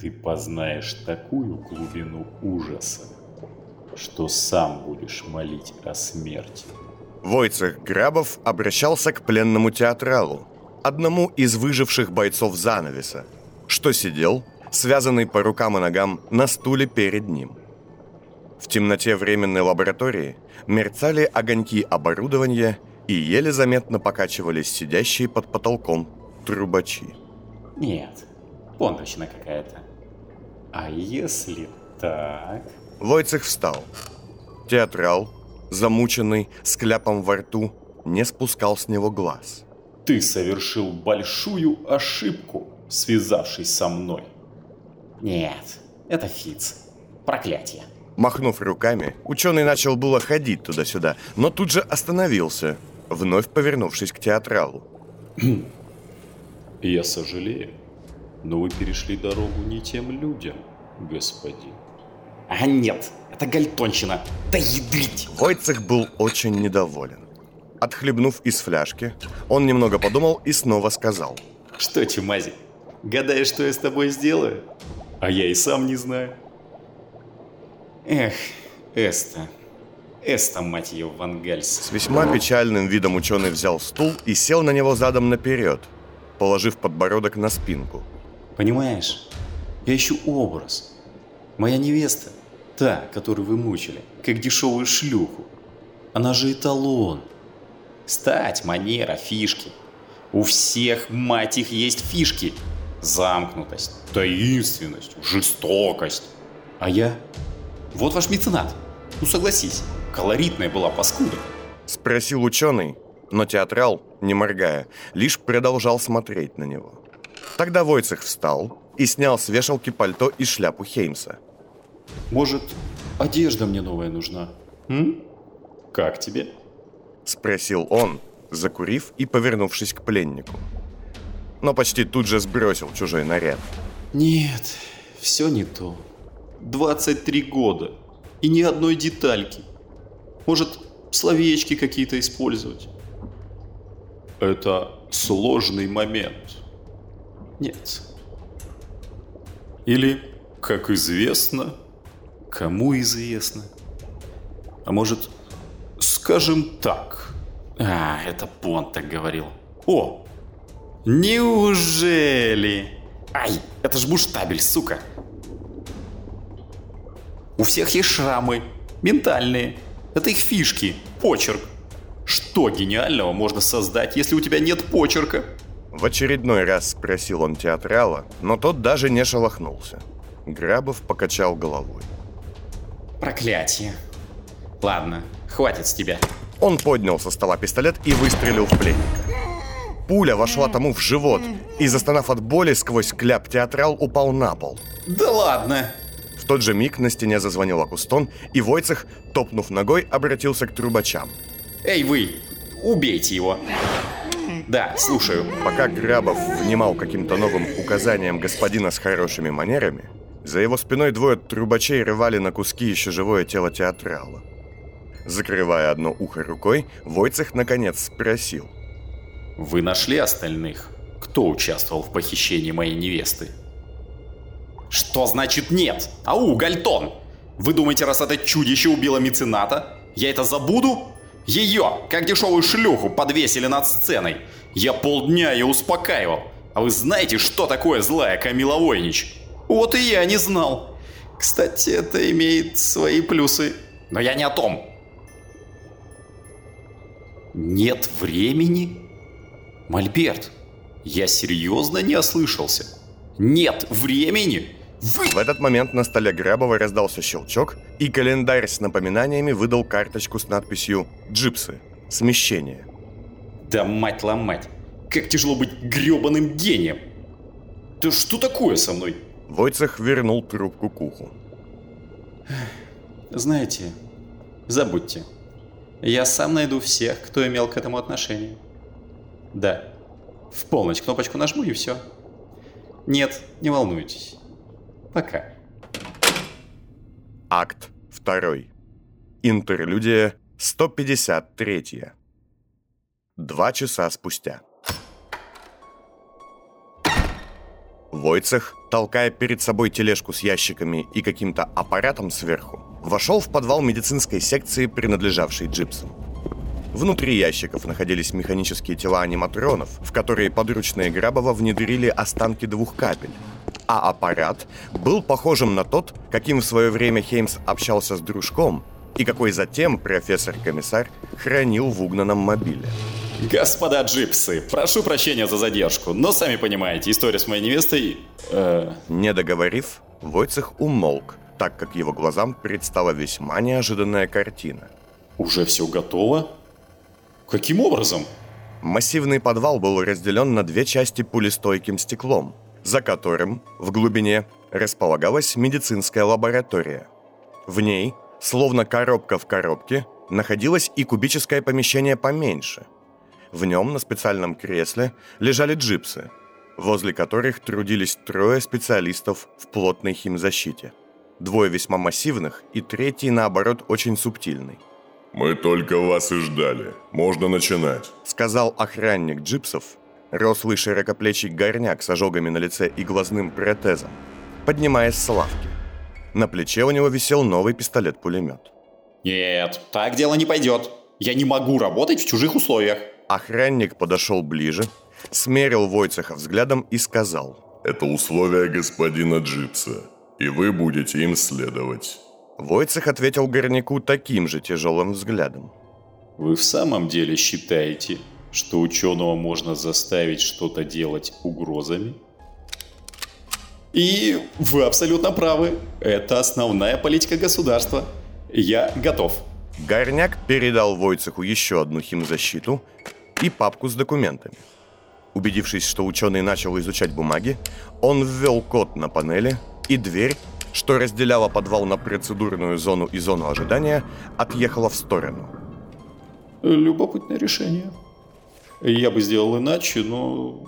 ты познаешь такую глубину ужаса, что сам будешь молить о смерти. Войцех Грабов обращался к пленному театралу, одному из выживших бойцов занавеса, что сидел, связанный по рукам и ногам, на стуле перед ним. В темноте временной лаборатории мерцали огоньки оборудования и еле заметно покачивались сидящие под потолком трубачи. Нет, понточина какая-то. А если так... Войцех встал. Театрал, замученный, с кляпом во рту, не спускал с него глаз. Ты совершил большую ошибку, связавшись со мной. Нет, это Фиц. Проклятие. Махнув руками, ученый начал было ходить туда-сюда, но тут же остановился, вновь повернувшись к театралу. Я сожалею, но вы перешли дорогу не тем людям, господин. А нет, это гальтонщина. Да ядрить! Войцех был очень недоволен. Отхлебнув из фляжки, он немного подумал и снова сказал. Что, Чумази, гадаешь, что я с тобой сделаю? А я и сам не знаю. Эх, Эста. Эста, мать ее, Вангальс. С весьма печальным видом ученый взял стул и сел на него задом наперед, положив подбородок на спинку. Понимаешь, я ищу образ. Моя невеста, та, которую вы мучили, как дешевую шлюху. Она же эталон. Стать, манера, фишки. У всех, мать их, есть фишки. Замкнутость, таинственность, жестокость. А я? Вот ваш меценат. Ну согласись, колоритная была паскуда. Спросил ученый, но театрал, не моргая, лишь продолжал смотреть на него. Тогда Войцех встал и снял с вешалки пальто и шляпу Хеймса. Может, одежда мне новая нужна? М? Как тебе? Спросил он, закурив и повернувшись к пленнику. Но почти тут же сбросил чужой наряд. Нет, все не то. 23 года. И ни одной детальки. Может, словечки какие-то использовать? Это сложный момент. Нет. Или, как известно, кому известно. А может, скажем так. А, это Понт так говорил. О, неужели? Ай, это ж буштабель, сука. У всех есть шрамы, ментальные. Это их фишки, почерк. Что гениального можно создать, если у тебя нет почерка? В очередной раз спросил он театрала, но тот даже не шелохнулся. Грабов покачал головой. Проклятие. Ладно, хватит с тебя. Он поднял со стола пистолет и выстрелил в пленника. Пуля вошла тому в живот, и, застонав от боли сквозь кляп, театрал упал на пол. Да ладно! В тот же миг на стене зазвонил Акустон, и Войцех, топнув ногой, обратился к трубачам. Эй вы, убейте его. Да, слушаю. Пока Грабов внимал каким-то новым указаниям господина с хорошими манерами, за его спиной двое трубачей рвали на куски еще живое тело театрала. Закрывая одно ухо рукой, Войцех наконец спросил. Вы нашли остальных? Кто участвовал в похищении моей невесты? Что значит нет? Ау, Гальтон! Вы думаете, раз это чудище убило мецената, я это забуду? Ее, как дешевую шлюху, подвесили над сценой. Я полдня ее успокаивал. А вы знаете, что такое злая Камила Войнич? Вот и я не знал. Кстати, это имеет свои плюсы. Но я не о том. Нет времени? Мольберт, я серьезно не ослышался. Нет времени? Вы... В этот момент на столе Грабова раздался щелчок, и календарь с напоминаниями выдал карточку с надписью «Джипсы. Смещение». Да мать ломать, как тяжело быть гребаным гением. Да что такое со мной? Войцех вернул трубку к уху. Знаете, забудьте. Я сам найду всех, кто имел к этому отношение. Да. В полночь кнопочку нажму и все. Нет, не волнуйтесь. Пока. Акт 2. Интерлюдия 153. Два часа спустя. Войцех, толкая перед собой тележку с ящиками и каким-то аппаратом сверху, вошел в подвал медицинской секции, принадлежавшей джипсам. Внутри ящиков находились механические тела аниматронов, в которые подручные Грабова внедрили останки двух капель. А аппарат был похожим на тот, каким в свое время Хеймс общался с дружком, и какой затем профессор-комиссар хранил в угнанном мобиле. Господа джипсы, прошу прощения за задержку, но сами понимаете, история с моей невестой... Э... Не договорив, Войцех умолк, так как его глазам предстала весьма неожиданная картина. Уже все готово? Каким образом? Массивный подвал был разделен на две части пулестойким стеклом, за которым, в глубине, располагалась медицинская лаборатория. В ней, словно коробка в коробке, находилось и кубическое помещение поменьше. В нем на специальном кресле лежали джипсы, возле которых трудились трое специалистов в плотной химзащите – Двое весьма массивных и третий, наоборот, очень субтильный. «Мы только вас и ждали. Можно начинать», — сказал охранник джипсов, рослый широкоплечий горняк с ожогами на лице и глазным протезом, поднимаясь с лавки. На плече у него висел новый пистолет-пулемет. «Нет, так дело не пойдет. Я не могу работать в чужих условиях». Охранник подошел ближе, смерил Войцеха взглядом и сказал. «Это условия господина Джипса и вы будете им следовать». Войцех ответил горняку таким же тяжелым взглядом. «Вы в самом деле считаете, что ученого можно заставить что-то делать угрозами?» И вы абсолютно правы. Это основная политика государства. Я готов. Горняк передал Войцеху еще одну химзащиту и папку с документами. Убедившись, что ученый начал изучать бумаги, он ввел код на панели – и дверь, что разделяла подвал на процедурную зону и зону ожидания, отъехала в сторону. Любопытное решение. Я бы сделал иначе, но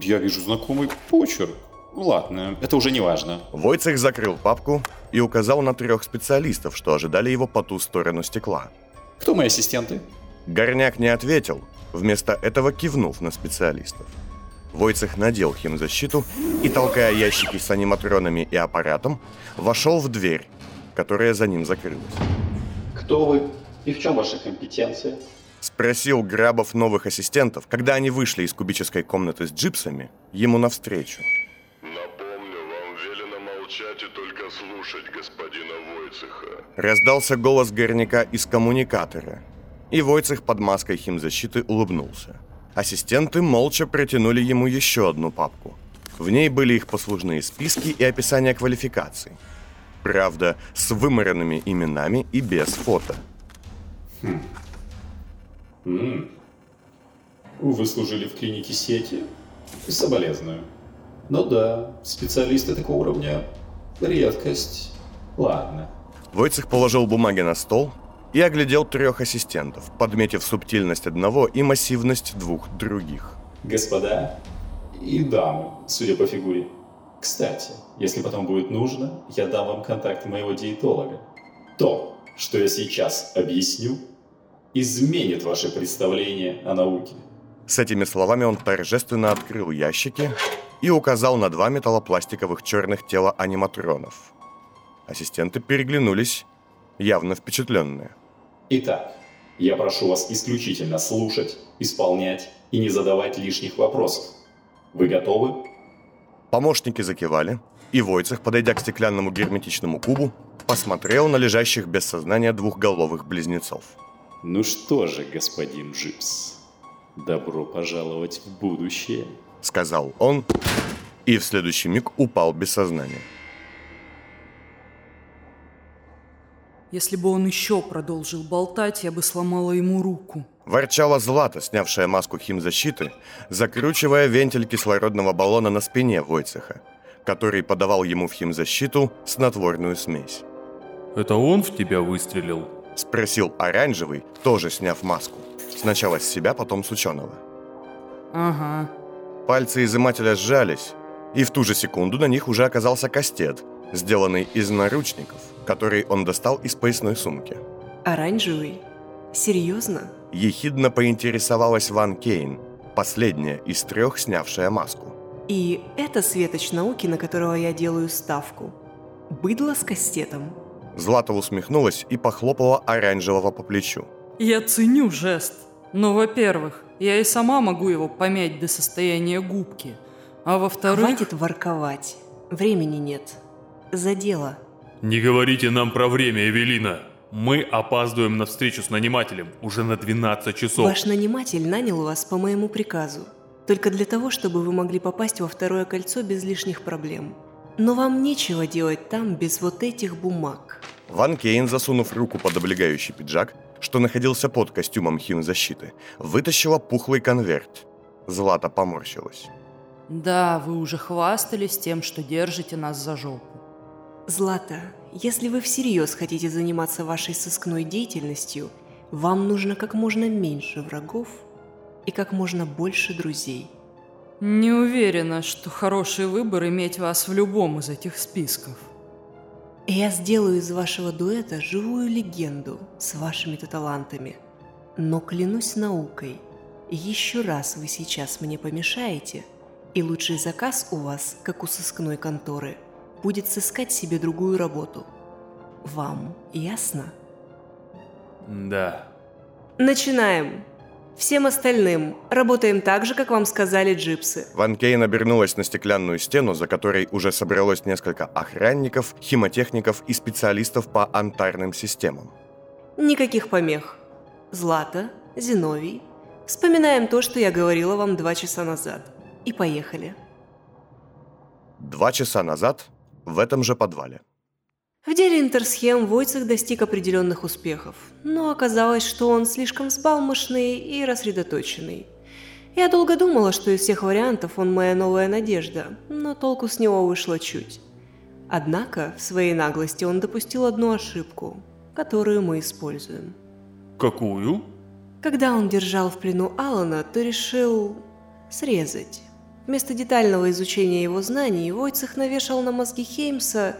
я вижу знакомый почерк. Ладно, это уже не важно. Войцех закрыл папку и указал на трех специалистов, что ожидали его по ту сторону стекла. Кто мои ассистенты? Горняк не ответил, вместо этого кивнув на специалистов. Войцех надел химзащиту и, толкая ящики с аниматронами и аппаратом, вошел в дверь, которая за ним закрылась. «Кто вы и в чем ваша компетенция?» Спросил Грабов новых ассистентов, когда они вышли из кубической комнаты с джипсами, ему навстречу. «Напомню, вам велено молчать и только слушать господина Войцеха». Раздался голос горняка из коммуникатора, и Войцех под маской химзащиты улыбнулся. Ассистенты молча протянули ему еще одну папку. В ней были их послужные списки и описание квалификаций. Правда, с выморенными именами и без фото. Хм. М-м. Вы служили в клинике сети? Соболезную. Ну да, специалисты такого уровня – редкость. Ладно. Войцех положил бумаги на стол и оглядел трех ассистентов, подметив субтильность одного и массивность двух других. Господа и дамы, судя по фигуре. Кстати, если потом будет нужно, я дам вам контакты моего диетолога. То, что я сейчас объясню, изменит ваше представление о науке. С этими словами он торжественно открыл ящики и указал на два металлопластиковых черных тела аниматронов. Ассистенты переглянулись, явно впечатленные. Итак, я прошу вас исключительно слушать, исполнять и не задавать лишних вопросов. Вы готовы? Помощники закивали, и Войцех, подойдя к стеклянному герметичному кубу, посмотрел на лежащих без сознания двухголовых близнецов. Ну что же, господин Джипс, добро пожаловать в будущее, сказал он, и в следующий миг упал без сознания. Если бы он еще продолжил болтать, я бы сломала ему руку. Ворчала Злата, снявшая маску химзащиты, закручивая вентиль кислородного баллона на спине Войцеха, который подавал ему в химзащиту снотворную смесь. «Это он в тебя выстрелил?» Спросил Оранжевый, тоже сняв маску. Сначала с себя, потом с ученого. «Ага». Пальцы изымателя сжались, и в ту же секунду на них уже оказался кастет, сделанный из наручников, который он достал из поясной сумки. Оранжевый? Серьезно? Ехидно поинтересовалась Ван Кейн, последняя из трех, снявшая маску. И это светоч науки, на которого я делаю ставку. Быдло с кастетом. Злата усмехнулась и похлопала оранжевого по плечу. Я ценю жест. Но, во-первых, я и сама могу его помять до состояния губки. А во-вторых... Хватит ворковать. Времени нет. За дело. Не говорите нам про время, Эвелина. Мы опаздываем на встречу с нанимателем уже на 12 часов. Ваш наниматель нанял вас по моему приказу. Только для того, чтобы вы могли попасть во второе кольцо без лишних проблем. Но вам нечего делать там без вот этих бумаг. Ван Кейн, засунув руку под облегающий пиджак, что находился под костюмом химзащиты, вытащила пухлый конверт. Злата поморщилась. Да, вы уже хвастались тем, что держите нас за жопу. Злата, если вы всерьез хотите заниматься вашей сыскной деятельностью, вам нужно как можно меньше врагов и как можно больше друзей. Не уверена, что хороший выбор иметь вас в любом из этих списков. Я сделаю из вашего дуэта живую легенду с вашими-то талантами. Но клянусь наукой, еще раз вы сейчас мне помешаете, и лучший заказ у вас, как у сыскной конторы, будет сыскать себе другую работу. Вам ясно? Да. Начинаем. Всем остальным работаем так же, как вам сказали джипсы. Ван Кейн обернулась на стеклянную стену, за которой уже собралось несколько охранников, химотехников и специалистов по антарным системам. Никаких помех. Злата, Зиновий. Вспоминаем то, что я говорила вам два часа назад. И поехали. Два часа назад в этом же подвале. В деле интерсхем Войцех достиг определенных успехов, но оказалось, что он слишком сбалмошный и рассредоточенный. Я долго думала, что из всех вариантов он моя новая надежда, но толку с него вышло чуть. Однако, в своей наглости он допустил одну ошибку, которую мы используем. Какую? Когда он держал в плену Алана, то решил срезать. Вместо детального изучения его знаний, Войцех навешал на мозги Хеймса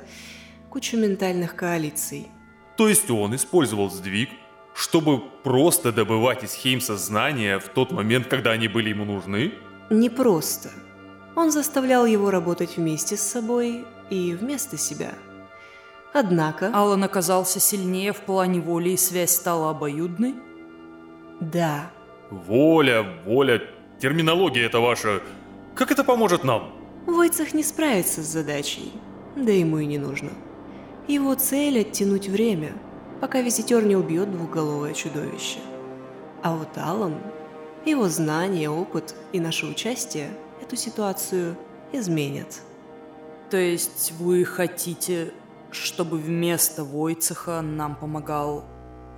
кучу ментальных коалиций. То есть он использовал сдвиг, чтобы просто добывать из Хеймса знания в тот момент, когда они были ему нужны? Не просто. Он заставлял его работать вместе с собой и вместо себя. Однако... Алан оказался сильнее в плане воли и связь стала обоюдной? Да. Воля, воля, терминология это ваша. Как это поможет нам? Войцех не справится с задачей, да ему и не нужно. Его цель – оттянуть время, пока визитер не убьет двухголовое чудовище. А вот Алан, его знания, опыт и наше участие эту ситуацию изменят. То есть вы хотите, чтобы вместо Войцеха нам помогал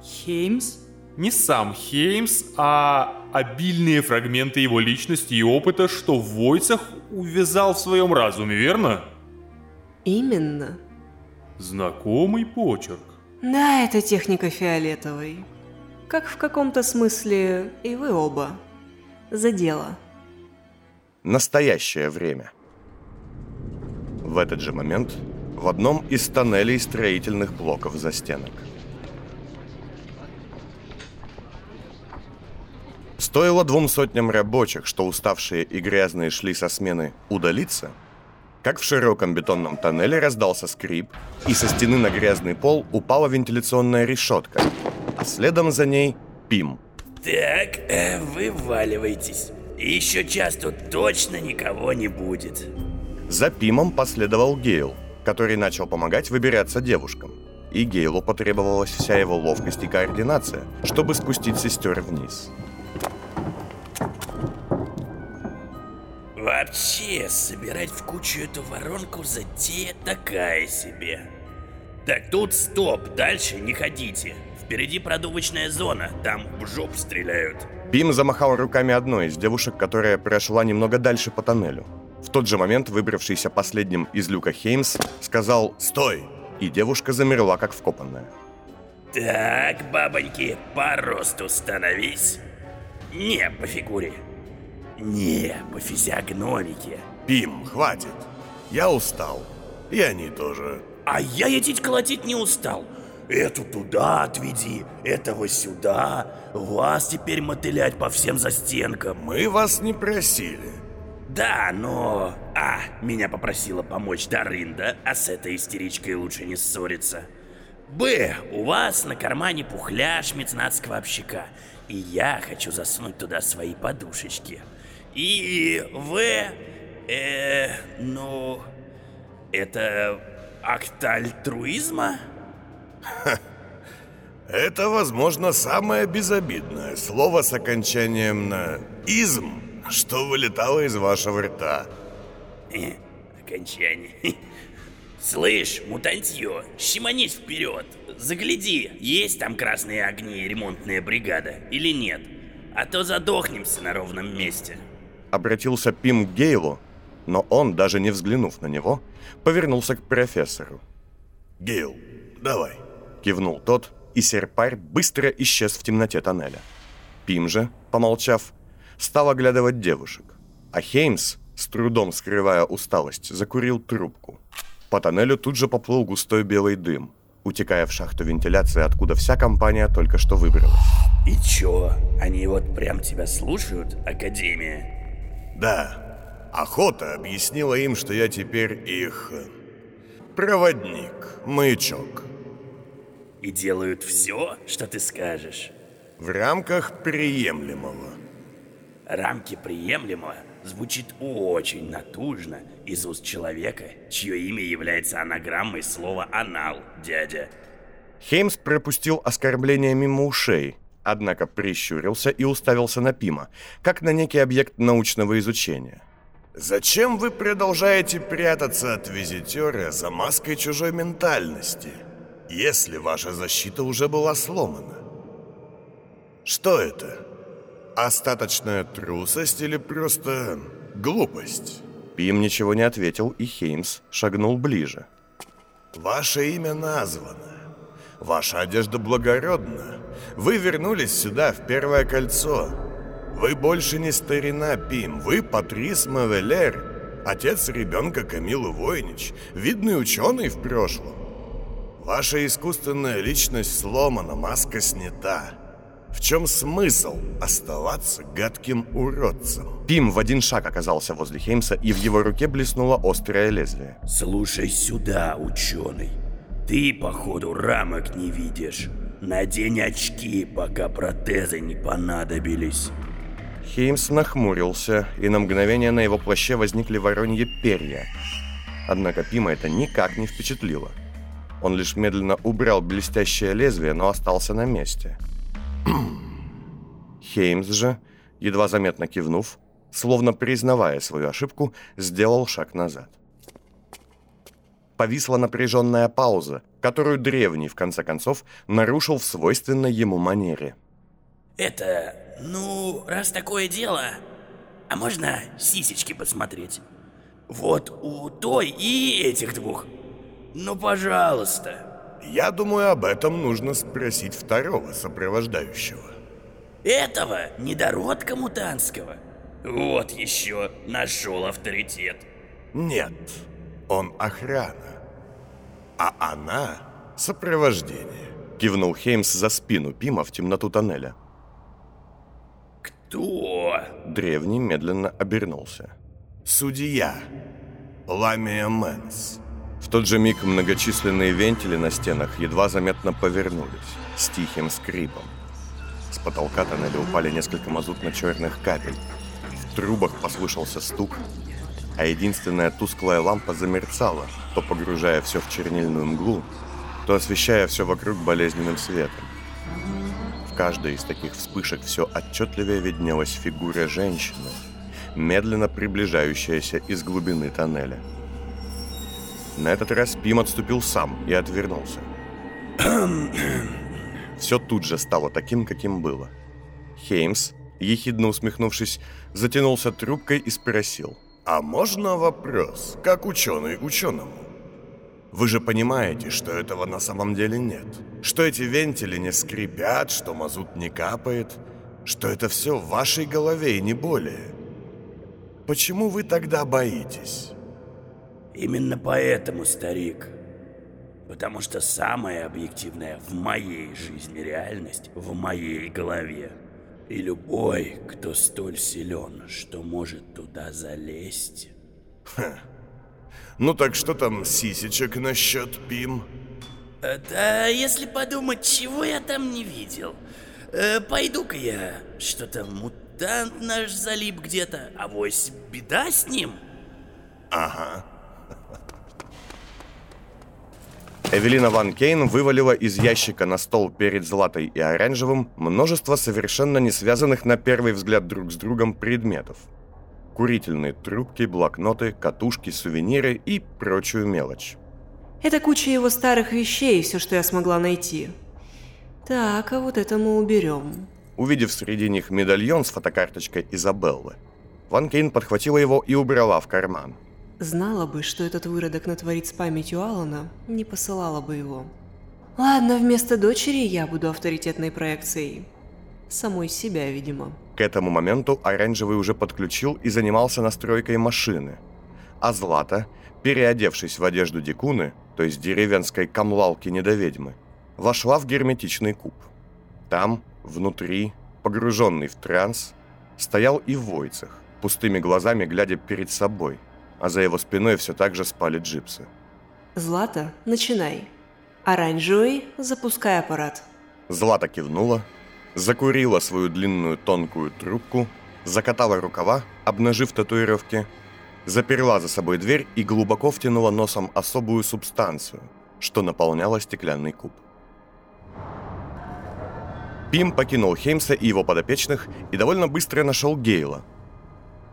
Хеймс? Не сам Хеймс, а обильные фрагменты его личности и опыта, что в Войцах увязал в своем разуме, верно? Именно. Знакомый почерк. Да, это техника фиолетовой. Как в каком-то смысле и вы оба. За дело. Настоящее время. В этот же момент в одном из тоннелей строительных блоков застенок. Стоило двум сотням рабочих, что уставшие и грязные шли со смены, удалиться – как в широком бетонном тоннеле раздался скрип, и со стены на грязный пол упала вентиляционная решетка, а следом за ней Пим. Так, э, вываливайтесь. Еще час тут точно никого не будет. За Пимом последовал Гейл, который начал помогать выбираться девушкам. И Гейлу потребовалась вся его ловкость и координация, чтобы спустить сестер вниз. Вообще, собирать в кучу эту воронку затея такая себе. Так, тут стоп, дальше не ходите. Впереди продувочная зона, там в жопу стреляют. Пим замахал руками одной из девушек, которая прошла немного дальше по тоннелю. В тот же момент выбравшийся последним из люка Хеймс сказал «Стой!» и девушка замерла, как вкопанная. Так, бабоньки, по росту становись. Не по фигуре. Не, по физиогномике. Пим, хватит. Я устал. И они тоже. А я едить колотить не устал. Эту туда отведи, этого сюда. Вас теперь мотылять по всем застенкам. Мы вас не просили. Да, но... А, меня попросила помочь Даринда, а с этой истеричкой лучше не ссориться. Б, у вас на кармане пухляж меценатского общака, и я хочу засунуть туда свои подушечки. И В, э, ну... Это акт альтруизма? Это, возможно, самое безобидное слово с окончанием на «изм», что вылетало из вашего рта. Э, Окончание. Слышь, мутантье, щеманись вперед. Загляди, есть там красные огни и ремонтная бригада или нет. А то задохнемся на ровном месте. Обратился Пим к Гейлу, но он, даже не взглянув на него, повернулся к профессору. «Гейл, давай!» Кивнул тот, и серпарь быстро исчез в темноте тоннеля. Пим же, помолчав, стал оглядывать девушек, а Хеймс, с трудом скрывая усталость, закурил трубку. По тоннелю тут же поплыл густой белый дым, утекая в шахту вентиляции, откуда вся компания только что выбралась. И чё, они вот прям тебя слушают, Академия? Да, охота объяснила им, что я теперь их э, проводник, маячок. И делают все, что ты скажешь. В рамках приемлемого. Рамки приемлемо звучит очень натужно из уст человека, чье имя является анаграммой слова «анал», дядя. Хеймс пропустил оскорбление мимо ушей, однако прищурился и уставился на Пима, как на некий объект научного изучения. «Зачем вы продолжаете прятаться от визитера за маской чужой ментальности, если ваша защита уже была сломана? Что это? Остаточная трусость или просто глупость?» Пим ничего не ответил, и Хеймс шагнул ближе. «Ваше имя названо. Ваша одежда благородна. Вы вернулись сюда, в Первое кольцо. Вы больше не старина, Пим. Вы Патрис Мавелер, отец ребенка Камилы Войнич, видный ученый в прошлом. Ваша искусственная личность сломана, маска снята. В чем смысл оставаться гадким уродцем? Пим в один шаг оказался возле Хеймса, и в его руке блеснуло острое лезвие. Слушай сюда, ученый. Ты, походу, рамок не видишь. Надень очки, пока протезы не понадобились. Хеймс нахмурился, и на мгновение на его плаще возникли вороньи перья. Однако Пима это никак не впечатлило. Он лишь медленно убрал блестящее лезвие, но остался на месте. Хеймс же, едва заметно кивнув, словно признавая свою ошибку, сделал шаг назад. Повисла напряженная пауза, которую древний, в конце концов, нарушил в свойственной ему манере. Это, ну, раз такое дело, а можно сисечки посмотреть? Вот у той и этих двух. Ну, пожалуйста. Я думаю, об этом нужно спросить второго сопровождающего. Этого недородка мутантского. Вот еще нашел авторитет. Нет, он охрана. А она сопровождение. Кивнул Хеймс за спину Пима в темноту тоннеля. Кто? Древний медленно обернулся. Судья. Ламия Мэнс. В тот же миг многочисленные вентили на стенах едва заметно повернулись с тихим скрипом. С потолка тоннеля упали несколько мазутно-черных капель. В трубах послышался стук, а единственная тусклая лампа замерцала, то погружая все в чернильную мглу, то освещая все вокруг болезненным светом. В каждой из таких вспышек все отчетливее виднелась фигура женщины, медленно приближающаяся из глубины тоннеля. На этот раз Пим отступил сам и отвернулся. Все тут же стало таким, каким было. Хеймс, ехидно усмехнувшись, затянулся трубкой и спросил. «А можно вопрос, как ученый ученому? Вы же понимаете, что этого на самом деле нет. Что эти вентили не скрипят, что мазут не капает, что это все в вашей голове и не более. Почему вы тогда боитесь?» Именно поэтому, старик. Потому что самая объективная в моей жизни реальность в моей голове. И любой, кто столь силен, что может туда залезть. Ну так что там сисечек насчет Пим? Да, если подумать, чего я там не видел. Э, Пойду-ка я. Что-то мутант наш залип где-то. А вось беда с ним? Ага. Эвелина Ван Кейн вывалила из ящика на стол перед Златой и Оранжевым множество совершенно не связанных на первый взгляд друг с другом предметов. Курительные трубки, блокноты, катушки, сувениры и прочую мелочь. Это куча его старых вещей, все, что я смогла найти. Так, а вот это мы уберем. Увидев среди них медальон с фотокарточкой Изабеллы, Ван Кейн подхватила его и убрала в карман. Знала бы, что этот выродок натворит с памятью Алана, не посылала бы его. Ладно, вместо дочери я буду авторитетной проекцией. Самой себя, видимо. К этому моменту Оранжевый уже подключил и занимался настройкой машины. А Злата, переодевшись в одежду Дикуны, то есть деревенской камлалки-недоведьмы, вошла в герметичный куб. Там, внутри, погруженный в транс, стоял и Войцех, пустыми глазами глядя перед собой, а за его спиной все так же спали джипсы. Злата, начинай. Оранжевый, запускай аппарат. Злата кивнула, закурила свою длинную тонкую трубку, закатала рукава, обнажив татуировки, заперла за собой дверь и глубоко втянула носом особую субстанцию, что наполняла стеклянный куб. Пим покинул Хеймса и его подопечных и довольно быстро нашел Гейла.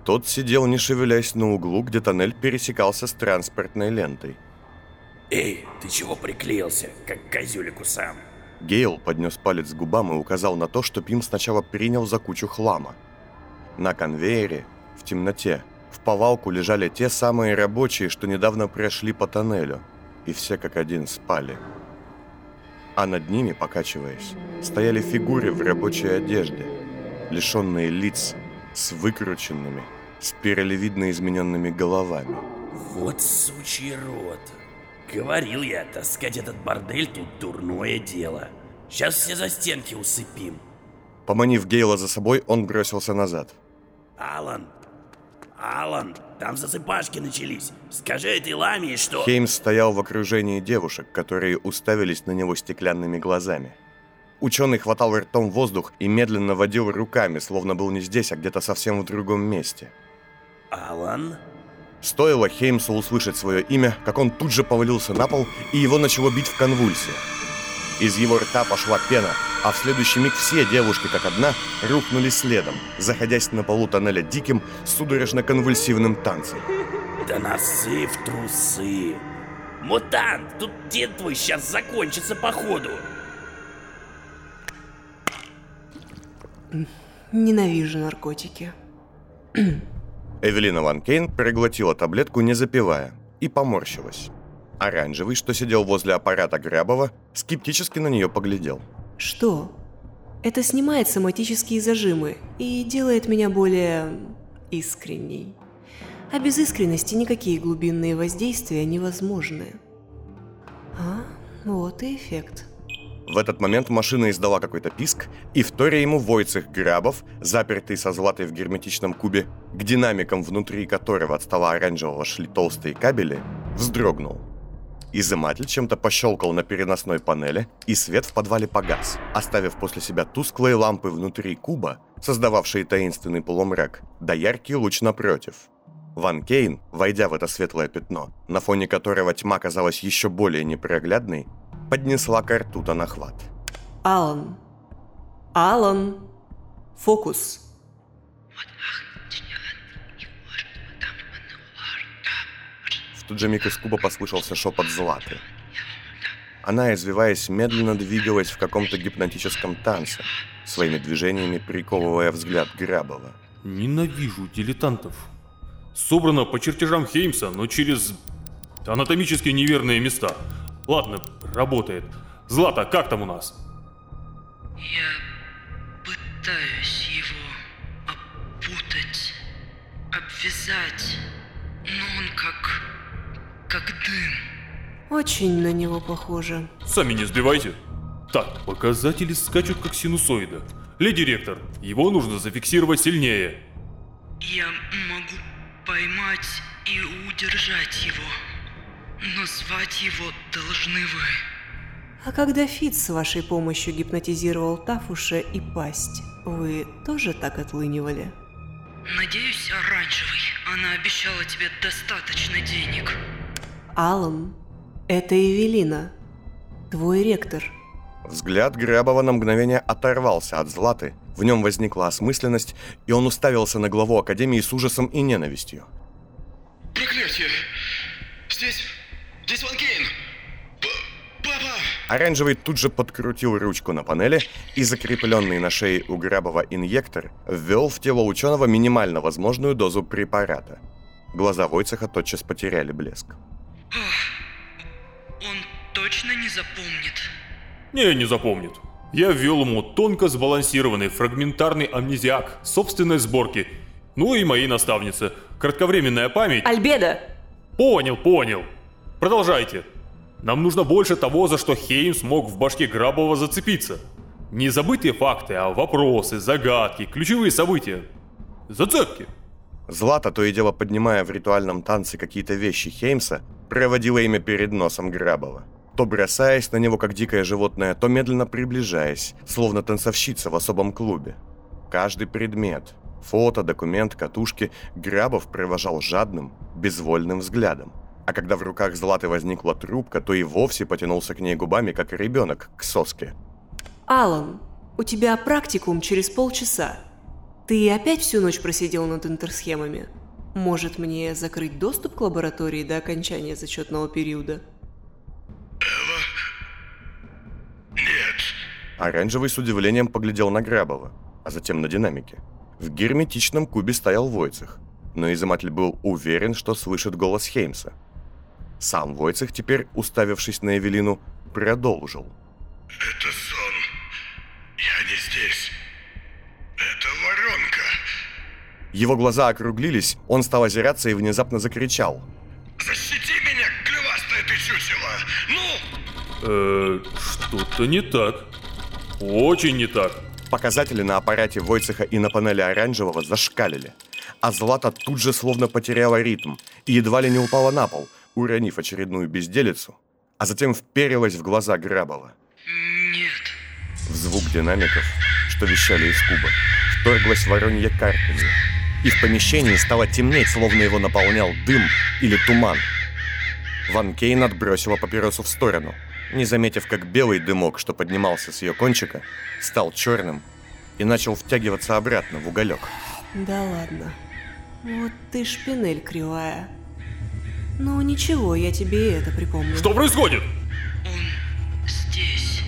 Тот сидел, не шевелясь на углу, где тоннель пересекался с транспортной лентой. Эй, ты чего приклеился, как козюлику сам? Гейл поднес палец к губам и указал на то, что Пим сначала принял за кучу хлама. На конвейере, в темноте, в повалку лежали те самые рабочие, что недавно прошли по тоннелю, и все как один спали. А над ними, покачиваясь, стояли фигуры в рабочей одежде, лишенные лиц, с выкрученными, спиралевидно измененными головами. Вот сучий рот. Говорил я, таскать этот бордель тут дурное дело. Сейчас все за стенки усыпим. Поманив Гейла за собой, он бросился назад. Алан, Алан, там засыпашки начались. Скажи этой ламе, что... Хеймс стоял в окружении девушек, которые уставились на него стеклянными глазами. Ученый хватал ртом воздух и медленно водил руками, словно был не здесь, а где-то совсем в другом месте. Алан? Стоило Хеймсу услышать свое имя, как он тут же повалился на пол, и его начало бить в конвульсиях. Из его рта пошла пена, а в следующий миг все девушки, как одна, рухнули следом, заходясь на полу тоннеля диким, судорожно-конвульсивным танцем. Да носы в трусы. Мутант, тут дед твой сейчас закончится походу. Ненавижу наркотики. Эвелина Ван Кейн проглотила таблетку, не запивая, и поморщилась. Оранжевый, что сидел возле аппарата Грябова, скептически на нее поглядел. Что? Это снимает соматические зажимы и делает меня более... искренней. А без искренности никакие глубинные воздействия невозможны. А, вот и эффект. В этот момент машина издала какой-то писк, и вторя ему Войцех Грабов, запертый со златой в герметичном кубе, к динамикам внутри которого от стола оранжевого шли толстые кабели, вздрогнул. Изыматель чем-то пощелкал на переносной панели, и свет в подвале погас, оставив после себя тусклые лампы внутри куба, создававшие таинственный полумрак, да яркий луч напротив. Ван Кейн, войдя в это светлое пятно, на фоне которого тьма казалась еще более непроглядной, поднесла карту на хват. Алан. Алан. Фокус. В тот же миг из куба послышался шепот Златы. Она, извиваясь, медленно двигалась в каком-то гипнотическом танце, своими движениями приковывая взгляд Грабова. Ненавижу дилетантов. Собрано по чертежам Хеймса, но через анатомически неверные места. Ладно, работает. Злата, как там у нас? Я пытаюсь его опутать, обвязать, но он как... как дым. Очень на него похоже. Сами не сбивайте. Так, показатели скачут как синусоида. Леди Ректор, его нужно зафиксировать сильнее. Я могу поймать и удержать его. Но звать его должны вы. А когда Фит с вашей помощью гипнотизировал Тафуша и Пасть, вы тоже так отлынивали? Надеюсь, оранжевый. Она обещала тебе достаточно денег. Алан, это Эвелина, твой ректор. Взгляд Грабова на мгновение оторвался от Златы, в нем возникла осмысленность, и он уставился на главу Академии с ужасом и ненавистью. Проклятие! Здесь Оранжевый тут же подкрутил ручку на панели, и закрепленный на шее у Грабова инъектор ввел в тело ученого минимально возможную дозу препарата. Глаза Войцеха тотчас потеряли блеск. Он точно не запомнит. Не, не запомнит. Я ввел ему тонко сбалансированный фрагментарный амнезиак собственной сборки. Ну и моей наставницы. Кратковременная память... Альбеда! Понял, понял. Продолжайте. Нам нужно больше того, за что Хейм смог в башке Грабова зацепиться. Не забытые факты, а вопросы, загадки, ключевые события. Зацепки. Злата, то и дело поднимая в ритуальном танце какие-то вещи Хеймса, проводила ими перед носом Грабова. То бросаясь на него как дикое животное, то медленно приближаясь, словно танцовщица в особом клубе. Каждый предмет, фото, документ, катушки, Грабов провожал жадным, безвольным взглядом. А когда в руках Златы возникла трубка, то и вовсе потянулся к ней губами, как ребенок к соске. Алан, у тебя практикум через полчаса. Ты опять всю ночь просидел над интерсхемами? Может, мне закрыть доступ к лаборатории до окончания зачетного периода? Нет. Оранжевый с удивлением поглядел на Грабова, а затем на динамики. В герметичном кубе стоял Войцех, но изыматель был уверен, что слышит голос Хеймса. Сам Войцех, теперь уставившись на Эвелину, продолжил. Это сон. Я не здесь. Это воронка. Его глаза округлились, он стал озираться и внезапно закричал. Защити меня, клювастое ты чучело! Ну! Э, что-то не так. Очень не так. Показатели на аппарате Войцеха и на панели оранжевого зашкалили. А Злата тут же словно потеряла ритм и едва ли не упала на пол, уронив очередную безделицу, а затем вперилась в глаза Грабова. Нет. В звук динамиков, что вещали из куба, вторглась воронье карканье. И в помещении стало темнеть, словно его наполнял дым или туман. Ван Кейн отбросила папиросу в сторону, не заметив, как белый дымок, что поднимался с ее кончика, стал черным и начал втягиваться обратно в уголек. Да ладно. Вот ты шпинель кривая. Ну ничего, я тебе и это припомню. Что происходит? Он здесь.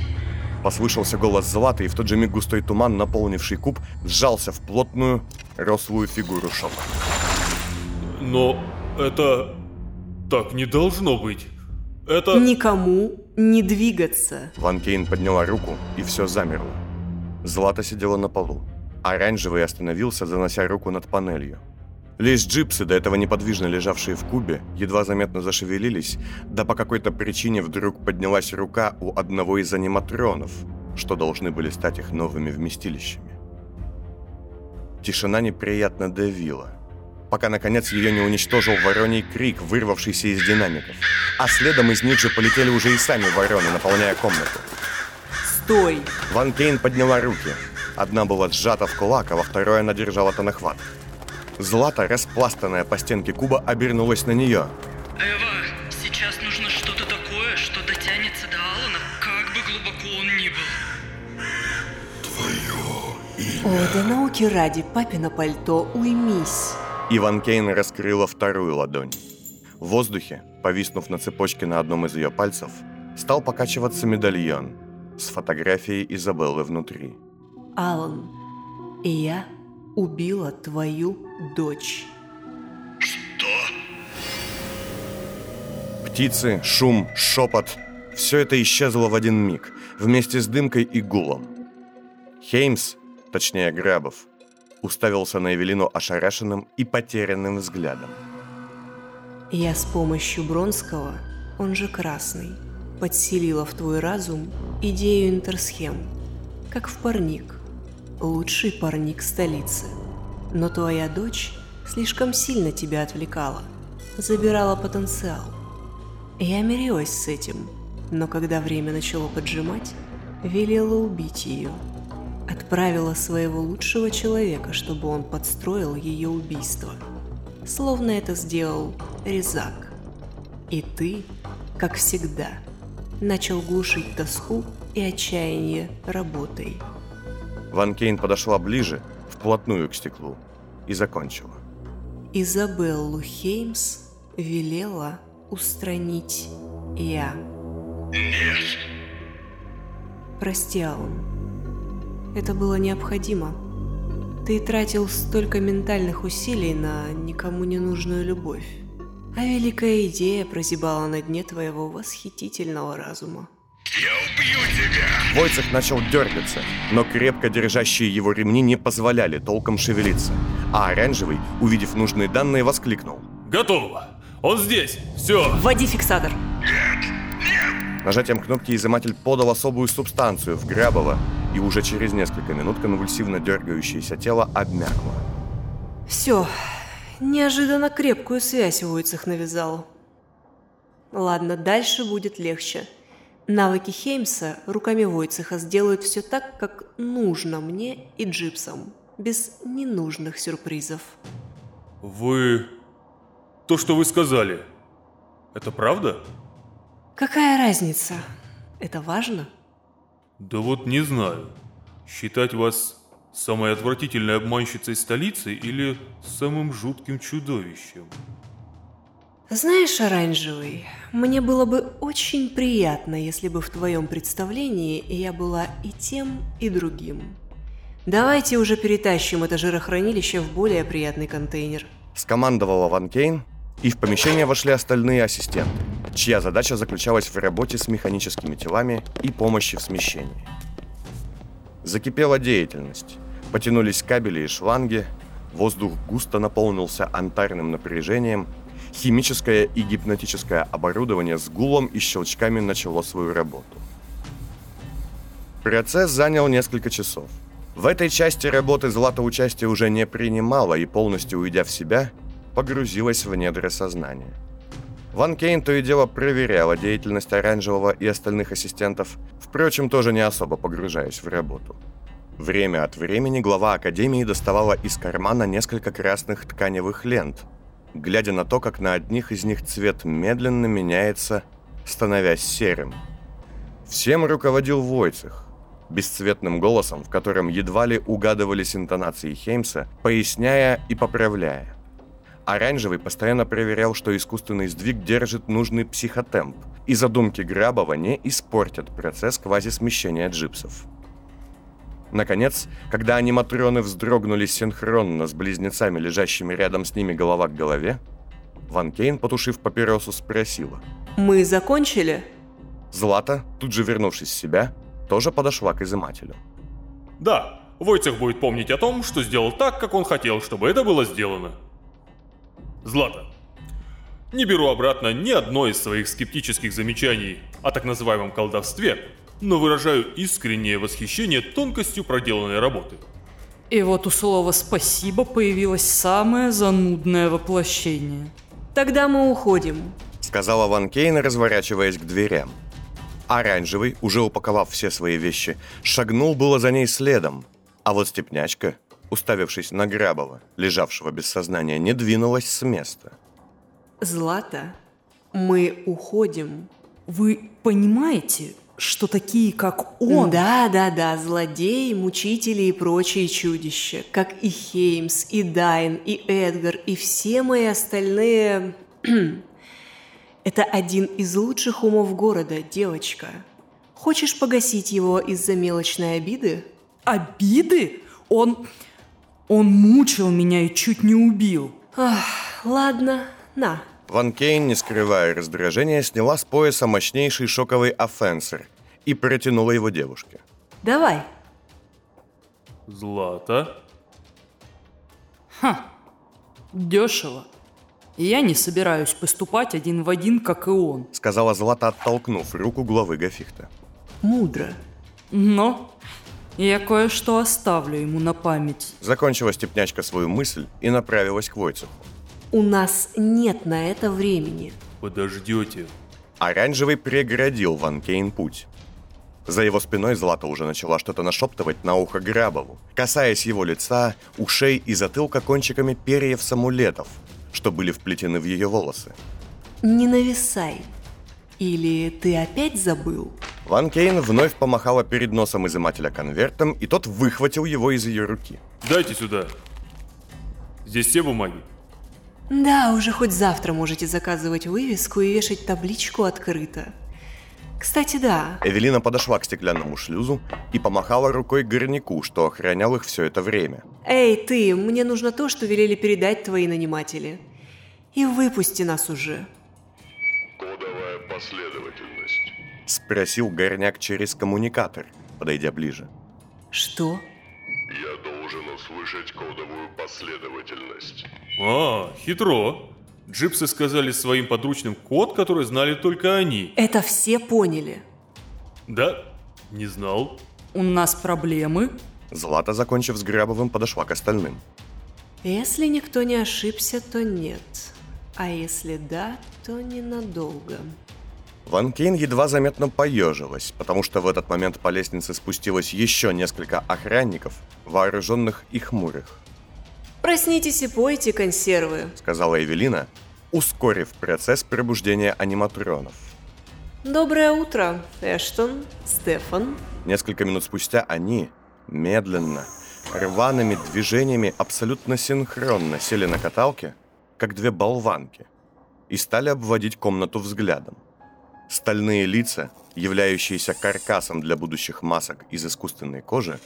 Послышался голос Златы, и в тот же миг густой туман, наполнивший куб, сжался в плотную, рослую фигуру шока. Но это... Так не должно быть. Это... Никому не двигаться. Ван Кейн подняла руку, и все замерло. Злата сидела на полу. Оранжевый остановился, занося руку над панелью. Лишь джипсы, до этого неподвижно лежавшие в кубе, едва заметно зашевелились, да по какой-то причине вдруг поднялась рука у одного из аниматронов, что должны были стать их новыми вместилищами. Тишина неприятно давила, пока наконец ее не уничтожил вороний крик, вырвавшийся из динамиков. А следом из них же полетели уже и сами вороны, наполняя комнату. Стой! Ван Кейн подняла руки. Одна была сжата в кулак, а во второй она держала тонохват. Злата, распластанная по стенке куба, обернулась на нее. Эва, сейчас нужно что-то такое, что дотянется до Алана, как бы глубоко он ни был. О, да науки ради, папина пальто, уймись. Иван Кейн раскрыла вторую ладонь. В воздухе, повиснув на цепочке на одном из ее пальцев, стал покачиваться медальон с фотографией Изабеллы внутри. Алан, я убила твою дочь. Птицы, шум, шепот – все это исчезло в один миг, вместе с дымкой и гулом. Хеймс, точнее Грабов, уставился на Эвелину ошарашенным и потерянным взглядом. Я с помощью Бронского, он же Красный, подселила в твой разум идею интерсхем, как в парник. Лучший парник столицы. Но твоя дочь слишком сильно тебя отвлекала, забирала потенциал. Я мирилась с этим, но когда время начало поджимать, велела убить ее. Отправила своего лучшего человека, чтобы он подстроил ее убийство. Словно это сделал Резак. И ты, как всегда, начал глушить тоску и отчаяние работой. Ван Кейн подошла ближе, вплотную к стеклу, и закончила. Изабеллу Хеймс велела устранить я. Нет. Прости, Алан. Это было необходимо. Ты тратил столько ментальных усилий на никому не нужную любовь. А великая идея прозябала на дне твоего восхитительного разума. Убью тебя! Войцех начал дергаться, но крепко держащие его ремни не позволяли толком шевелиться. А оранжевый, увидев нужные данные, воскликнул. Готово. Он здесь. Все. Вводи фиксатор. Нажатием кнопки изыматель подал особую субстанцию в Грабова, и уже через несколько минут конвульсивно дергающееся тело обмякло. Все. Неожиданно крепкую связь Войцех навязал. Ладно, дальше будет легче. Навыки Хеймса руками Войцеха сделают все так, как нужно мне и Джипсам, без ненужных сюрпризов. Вы... То, что вы сказали, это правда? Какая разница? Это важно? Да вот не знаю. Считать вас самой отвратительной обманщицей столицы или самым жутким чудовищем? Знаешь, Оранжевый, мне было бы очень приятно, если бы в твоем представлении я была и тем, и другим. Давайте уже перетащим это жирохранилище в более приятный контейнер. Скомандовала Ван Кейн, и в помещение вошли остальные ассистенты, чья задача заключалась в работе с механическими телами и помощи в смещении. Закипела деятельность. Потянулись кабели и шланги, воздух густо наполнился антарным напряжением, химическое и гипнотическое оборудование с гулом и щелчками начало свою работу. Процесс занял несколько часов. В этой части работы Злата участие уже не принимала и, полностью уйдя в себя, погрузилась в недра сознания. Ван Кейн то и дело проверяла деятельность Оранжевого и остальных ассистентов, впрочем, тоже не особо погружаясь в работу. Время от времени глава Академии доставала из кармана несколько красных тканевых лент, глядя на то, как на одних из них цвет медленно меняется, становясь серым. Всем руководил Войцех, бесцветным голосом, в котором едва ли угадывались интонации Хеймса, поясняя и поправляя. Оранжевый постоянно проверял, что искусственный сдвиг держит нужный психотемп, и задумки Грабова не испортят процесс квазисмещения джипсов. Наконец, когда аниматроны вздрогнули синхронно с близнецами, лежащими рядом с ними голова к голове, Ван Кейн, потушив папиросу, спросила. Мы закончили? Злата, тут же вернувшись в себя, тоже подошла к изымателю. Да, Войцех будет помнить о том, что сделал так, как он хотел, чтобы это было сделано. Злата, не беру обратно ни одно из своих скептических замечаний о так называемом колдовстве, но выражаю искреннее восхищение тонкостью проделанной работы. И вот у слова «спасибо» появилось самое занудное воплощение. Тогда мы уходим. Сказала Ван Кейн, разворачиваясь к дверям. Оранжевый, уже упаковав все свои вещи, шагнул было за ней следом. А вот степнячка, уставившись на Грабова, лежавшего без сознания, не двинулась с места. Злата, мы уходим. Вы понимаете, что такие, как он... Да, да, да, злодеи, мучители и прочие чудища, как и Хеймс, и Дайн, и Эдгар, и все мои остальные... Это один из лучших умов города, девочка. Хочешь погасить его из-за мелочной обиды? Обиды? Он... Он мучил меня и чуть не убил. Ах, ладно, на. Ван Кейн, не скрывая раздражения, сняла с пояса мощнейший шоковый офенсер и протянула его девушке. Давай. Злата? Ха, дешево. Я не собираюсь поступать один в один, как и он. Сказала Злата, оттолкнув руку главы Гафихта. Мудро. Но Я кое-что оставлю ему на память. Закончила степнячка свою мысль и направилась к Войцеху. У нас нет на это времени. Подождете. Оранжевый преградил Ван Кейн путь. За его спиной Злата уже начала что-то нашептывать на ухо Грабову, касаясь его лица, ушей и затылка кончиками перьев самулетов, что были вплетены в ее волосы. Не нависай. Или ты опять забыл? Ван Кейн вновь помахала перед носом изымателя конвертом, и тот выхватил его из ее руки. Дайте сюда. Здесь все бумаги. Да, уже хоть завтра можете заказывать вывеску и вешать табличку «Открыто». Кстати, да, Эвелина подошла к стеклянному шлюзу и помахала рукой горняку, что охранял их все это время. Эй, ты, мне нужно то, что велели передать твои наниматели. И выпусти нас уже. Кодовая последовательность. Спросил горняк через коммуникатор, подойдя ближе. Что? Я должен услышать кодовую последовательность. А, хитро. Джипсы сказали своим подручным код, который знали только они. Это все поняли. Да? Не знал. У нас проблемы? Злата, закончив с Грабовым, подошла к остальным. Если никто не ошибся, то нет. А если да, то ненадолго. Ван Кейн едва заметно поежилась, потому что в этот момент по лестнице спустилось еще несколько охранников, вооруженных и хмурых, Проснитесь и пойте консервы. сказала Эвелина, ускорив процесс пробуждения аниматронов. Доброе утро, Эштон, Стефан. Несколько минут спустя они, медленно, рваными движениями абсолютно синхронно сели на каталке, как две болванки, и стали обводить комнату взглядом. Стальные лица, являющиеся каркасом для будущих масок из искусственной кожи,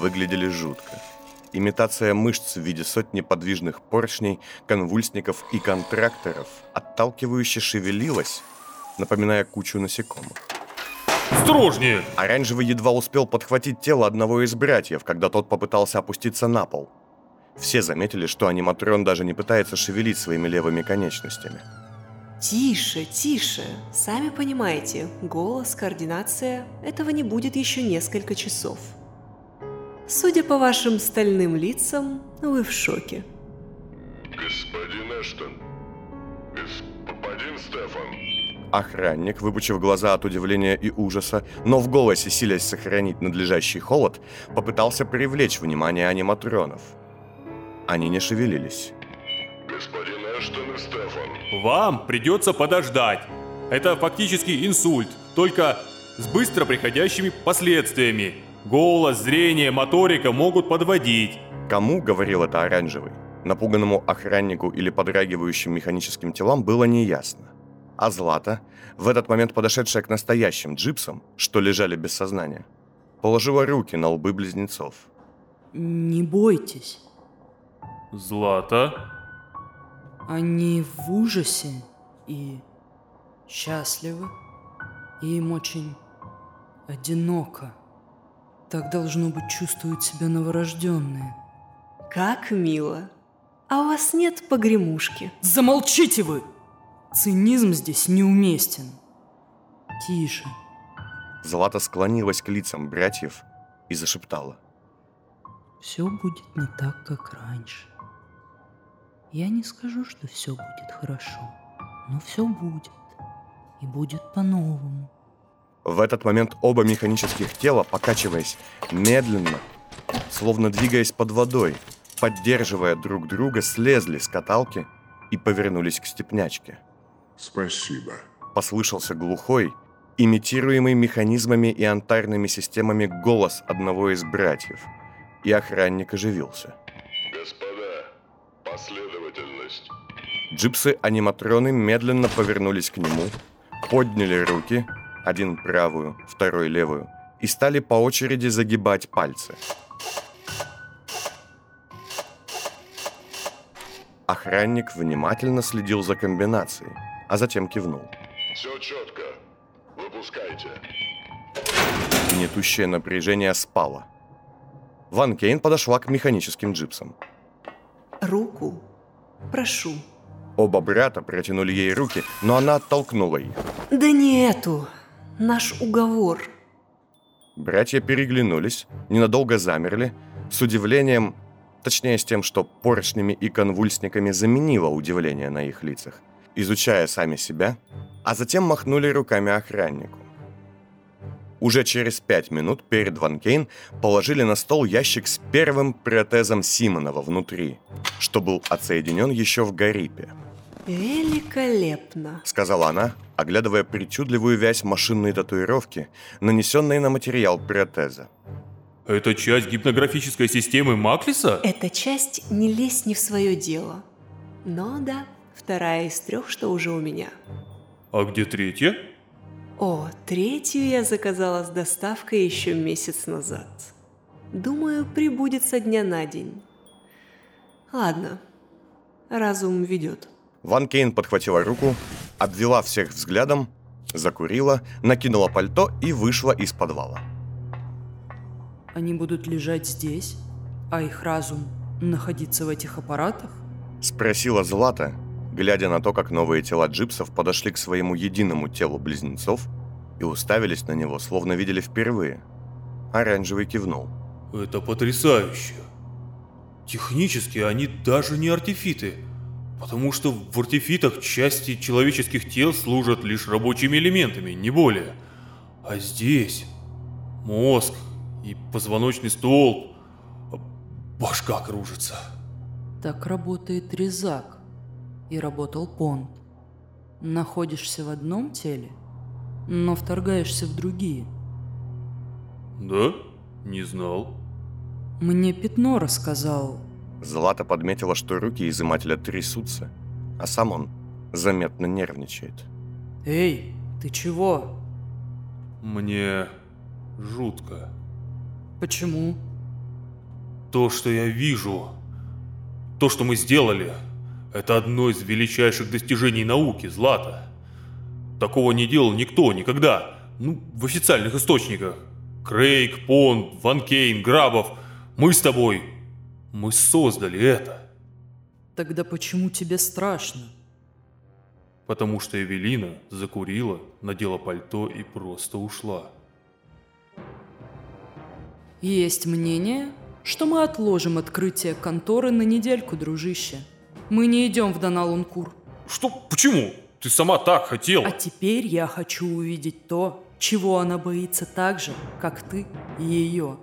выглядели жутко. Имитация мышц в виде сотни подвижных поршней, конвульсников и контракторов отталкивающе шевелилась, напоминая кучу насекомых. Осторожнее! Оранжевый едва успел подхватить тело одного из братьев, когда тот попытался опуститься на пол. Все заметили, что аниматрон даже не пытается шевелить своими левыми конечностями. Тише, тише. Сами понимаете, голос, координация, этого не будет еще несколько часов. Судя по вашим стальным лицам, вы в шоке. Господин Эштон. Господин Стефан. Охранник, выпучив глаза от удивления и ужаса, но в голосе силясь сохранить надлежащий холод, попытался привлечь внимание аниматронов. Они не шевелились. Господин Эштон и Стефан. Вам придется подождать. Это фактически инсульт, только с быстро приходящими последствиями. Голос, зрение, моторика могут подводить. Кому говорил это оранжевый? Напуганному охраннику или подрагивающим механическим телам было неясно. А Злата, в этот момент подошедшая к настоящим джипсам, что лежали без сознания, положила руки на лбы близнецов. Не бойтесь. Злата? Они в ужасе и счастливы. И им очень одиноко. Так должно быть чувствуют себя новорожденные. Как мило. А у вас нет погремушки? Замолчите вы! Цинизм здесь неуместен. Тише. Злата склонилась к лицам братьев и зашептала. Все будет не так, как раньше. Я не скажу, что все будет хорошо, но все будет. И будет по-новому. В этот момент оба механических тела, покачиваясь медленно, словно двигаясь под водой, поддерживая друг друга, слезли с каталки и повернулись к степнячке. Спасибо. Послышался глухой, имитируемый механизмами и антарными системами голос одного из братьев, и охранник оживился. Господа, последовательность. Джипсы-аниматроны медленно повернулись к нему, подняли руки, один правую, второй левую, и стали по очереди загибать пальцы. Охранник внимательно следил за комбинацией, а затем кивнул. Все четко. Выпускайте. Гнетущее напряжение спало. Ван Кейн подошла к механическим джипсам. Руку. Прошу. Оба брата протянули ей руки, но она оттолкнула их. Да не эту. Наш уговор. Братья переглянулись, ненадолго замерли, с удивлением, точнее с тем, что поршнями и конвульсниками заменило удивление на их лицах, изучая сами себя, а затем махнули руками охраннику. Уже через пять минут перед Ван Кейн положили на стол ящик с первым протезом Симонова внутри, что был отсоединен еще в Гарипе. Великолепно. Сказала она, оглядывая причудливую вязь машинной татуировки, нанесенной на материал протеза. Это часть гипнографической системы Маклиса? Эта часть не лезь не в свое дело. Но да, вторая из трех, что уже у меня. А где третья? О, третью я заказала с доставкой еще месяц назад. Думаю, прибудет со дня на день. Ладно, разум ведет. Ван Кейн подхватила руку, обвела всех взглядом, закурила, накинула пальто и вышла из подвала. Они будут лежать здесь, а их разум находиться в этих аппаратах? Спросила Злата, глядя на то, как новые тела джипсов подошли к своему единому телу близнецов и уставились на него, словно видели впервые. Оранжевый кивнул. Это потрясающе. Технически они даже не артефиты, потому что в артефитах части человеческих тел служат лишь рабочими элементами, не более. А здесь мозг и позвоночный столб, башка кружится. Так работает резак. И работал понт. Находишься в одном теле, но вторгаешься в другие. Да? Не знал. Мне пятно рассказал. Злата подметила, что руки изымателя трясутся, а сам он заметно нервничает. Эй, ты чего? Мне жутко. Почему? То, что я вижу, то, что мы сделали, это одно из величайших достижений науки, Злата. Такого не делал никто никогда. Ну, в официальных источниках. Крейг, Понд, Ван Кейн, Грабов. Мы с тобой. Мы создали это. Тогда почему тебе страшно? Потому что Эвелина закурила, надела пальто и просто ушла. Есть мнение, что мы отложим открытие конторы на недельку, дружище. Мы не идем в Доналункур. Что? Почему? Ты сама так хотела. А теперь я хочу увидеть то, чего она боится так же, как ты ее.